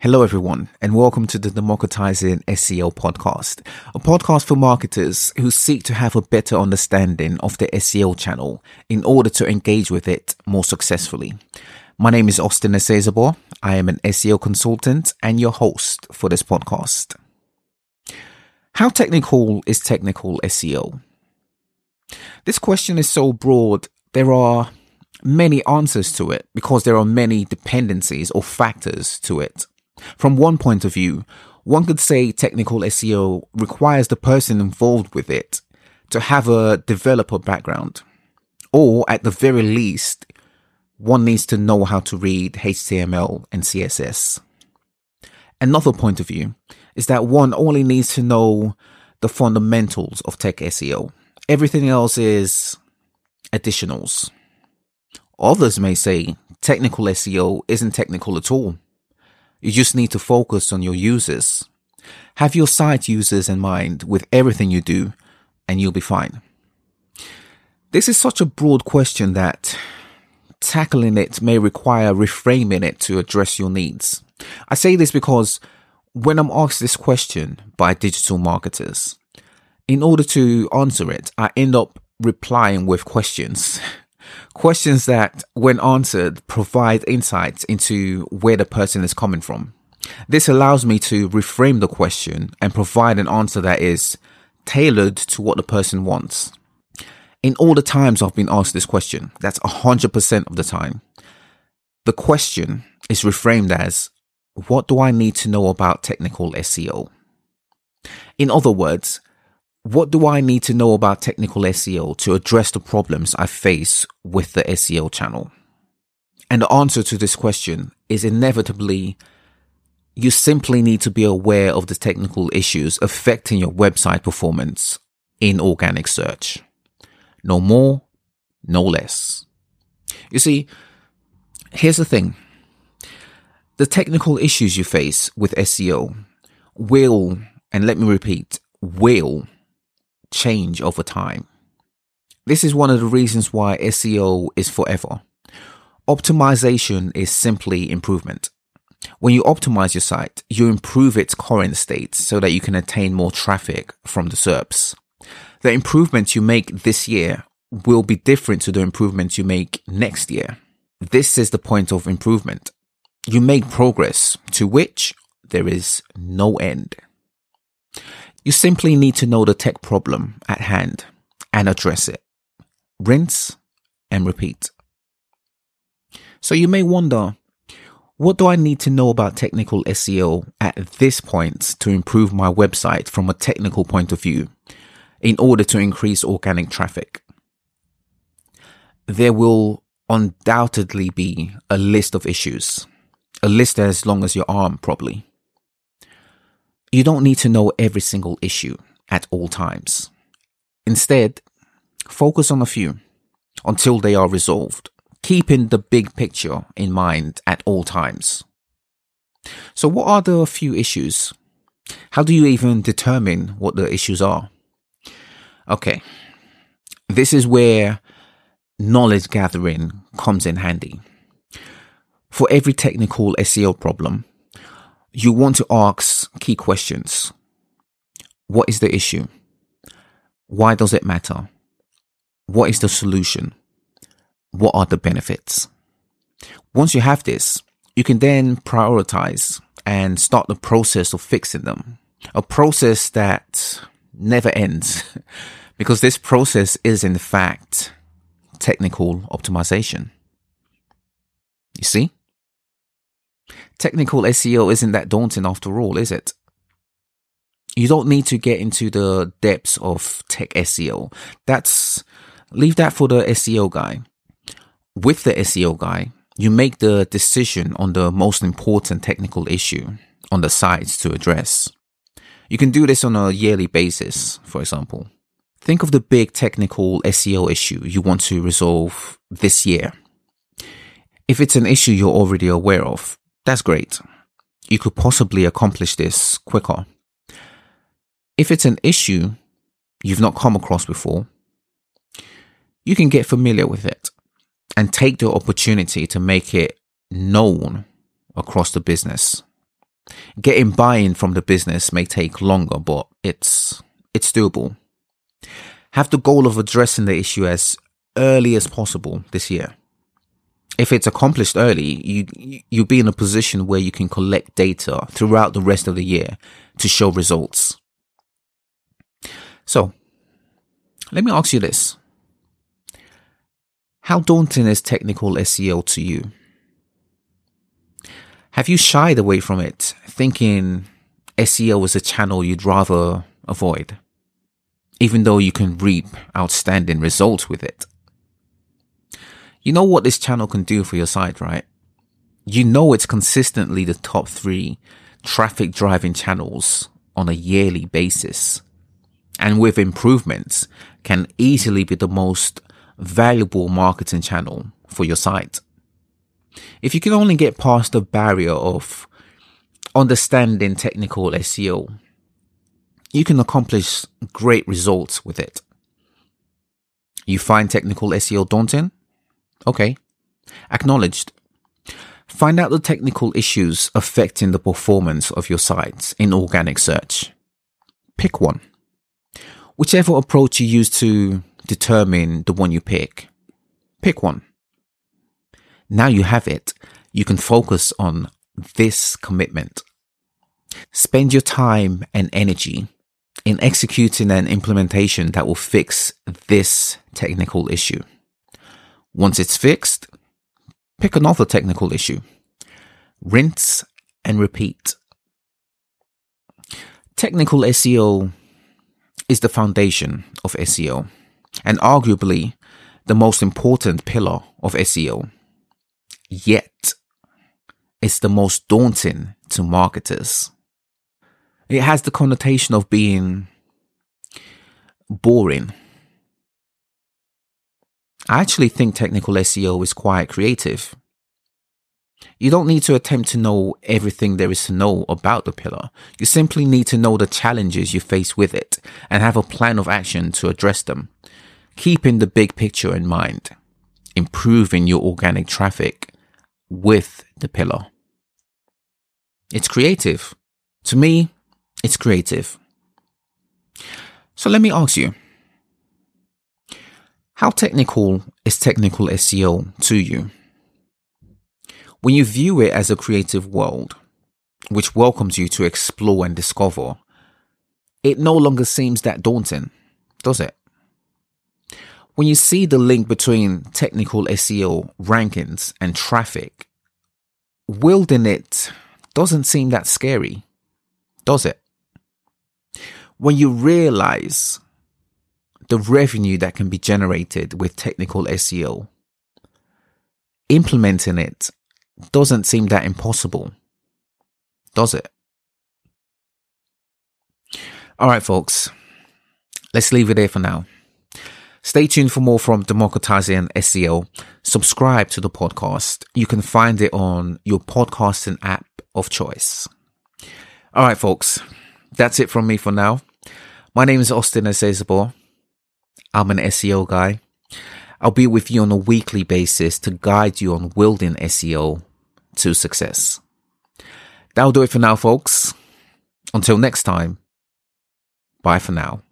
Hello, everyone, and welcome to the Democratizing SEO podcast, a podcast for marketers who seek to have a better understanding of the SEO channel in order to engage with it more successfully. My name is Austin Esezabor. I am an SEO consultant and your host for this podcast. How technical is technical SEO? This question is so broad, there are many answers to it because there are many dependencies or factors to it. From one point of view, one could say technical SEO requires the person involved with it to have a developer background. Or at the very least, one needs to know how to read HTML and CSS. Another point of view is that one only needs to know the fundamentals of tech SEO. Everything else is additionals. Others may say technical SEO isn't technical at all. You just need to focus on your users. Have your site users in mind with everything you do, and you'll be fine. This is such a broad question that tackling it may require reframing it to address your needs. I say this because when I'm asked this question by digital marketers, in order to answer it, I end up replying with questions. Questions that, when answered, provide insights into where the person is coming from. This allows me to reframe the question and provide an answer that is tailored to what the person wants. In all the times I've been asked this question, that's 100% of the time, the question is reframed as, what do I need to know about technical SEO? In other words, what do I need to know about technical SEO to address the problems I face with the SEO channel? And the answer to this question is inevitably you simply need to be aware of the technical issues affecting your website performance in organic search. No more, no less. You see, here's the thing. The technical issues you face with SEO will, and let me repeat, will change over time. This is one of the reasons why SEO is forever. Optimization is simply improvement. When you optimize your site, you improve its current state so that you can attain more traffic from the SERPs. The improvements you make this year will be different to the improvements you make next year. This is the point of improvement. You make progress to which there is no end. You simply need to know the tech problem at hand and address it. Rinse and repeat. So you may wonder, what do I need to know about technical SEO at this point to improve my website from a technical point of view in order to increase organic traffic? There will undoubtedly be a list of issues, a list as long as your arm probably. You don't need to know every single issue at all times. Instead, focus on a few until they are resolved, keeping the big picture in mind at all times. So what are the few issues? How do you even determine what the issues are? Okay. This is where knowledge gathering comes in handy. For every technical SEO problem, you want to ask key questions. What is the issue? Why does it matter? What is the solution? What are the benefits? Once you have this, you can then prioritize and start the process of fixing them. A process that never ends because this process is in fact technical optimization. You see? Technical SEO isn't that daunting after all, is it? You don't need to get into the depths of tech SEO. That's, leave that for the SEO guy. With the SEO guy, you make the decision on the most important technical issue on the site to address. You can do this on a yearly basis, for example. Think of the big technical SEO issue you want to resolve this year. If it's an issue you're already aware of, that's great. You could possibly accomplish this quicker. If it's an issue you've not come across before, you can get familiar with it and take the opportunity to make it known across the business. Getting buy-in from the business may take longer, but it's, it's doable. Have the goal of addressing the issue as early as possible this year. If it's accomplished early, you, you'll be in a position where you can collect data throughout the rest of the year to show results. So, let me ask you this. How daunting is technical SEO to you? Have you shied away from it, thinking SEO is a channel you'd rather avoid, even though you can reap outstanding results with it? You know what this channel can do for your site, right? You know it's consistently the top three traffic driving channels on a yearly basis. And with improvements, can easily be the most valuable marketing channel for your site. If you can only get past the barrier of understanding technical SEO, you can accomplish great results with it. You find technical SEO daunting? Okay. Acknowledged. Find out the technical issues affecting the performance of your site in organic search. Pick one. Whichever approach you use to determine the one you pick. Pick one. Now you have it. You can focus on this commitment. Spend your time and energy in executing an implementation that will fix this technical issue. Once it's fixed, pick another technical issue. Rinse and repeat. Technical SEO is the foundation of SEO and arguably the most important pillar of SEO. Yet, it's the most daunting to marketers. It has the connotation of being boring. I actually think technical SEO is quite creative. You don't need to attempt to know everything there is to know about the pillar. You simply need to know the challenges you face with it and have a plan of action to address them keeping the big picture in mind, improving your organic traffic with the pillar. It's creative. To me, it's creative. So let me ask you, how technical is technical SEO to you? When you view it as a creative world, which welcomes you to explore and discover, it no longer seems that daunting, does it? when you see the link between technical SEO rankings and traffic, wielding it doesn't seem that scary, does it? When you realize the revenue that can be generated with technical SEO, implementing it doesn't seem that impossible, does it? All right, folks, let's leave it there for now. Stay tuned for more from Democratizing SEO. Subscribe to the podcast. You can find it on your podcasting app of choice. All right, folks. That's it from me for now. My name is Austin Esezabor. I'm an SEO guy. I'll be with you on a weekly basis to guide you on wielding SEO to success. That'll do it for now, folks. Until next time, bye for now.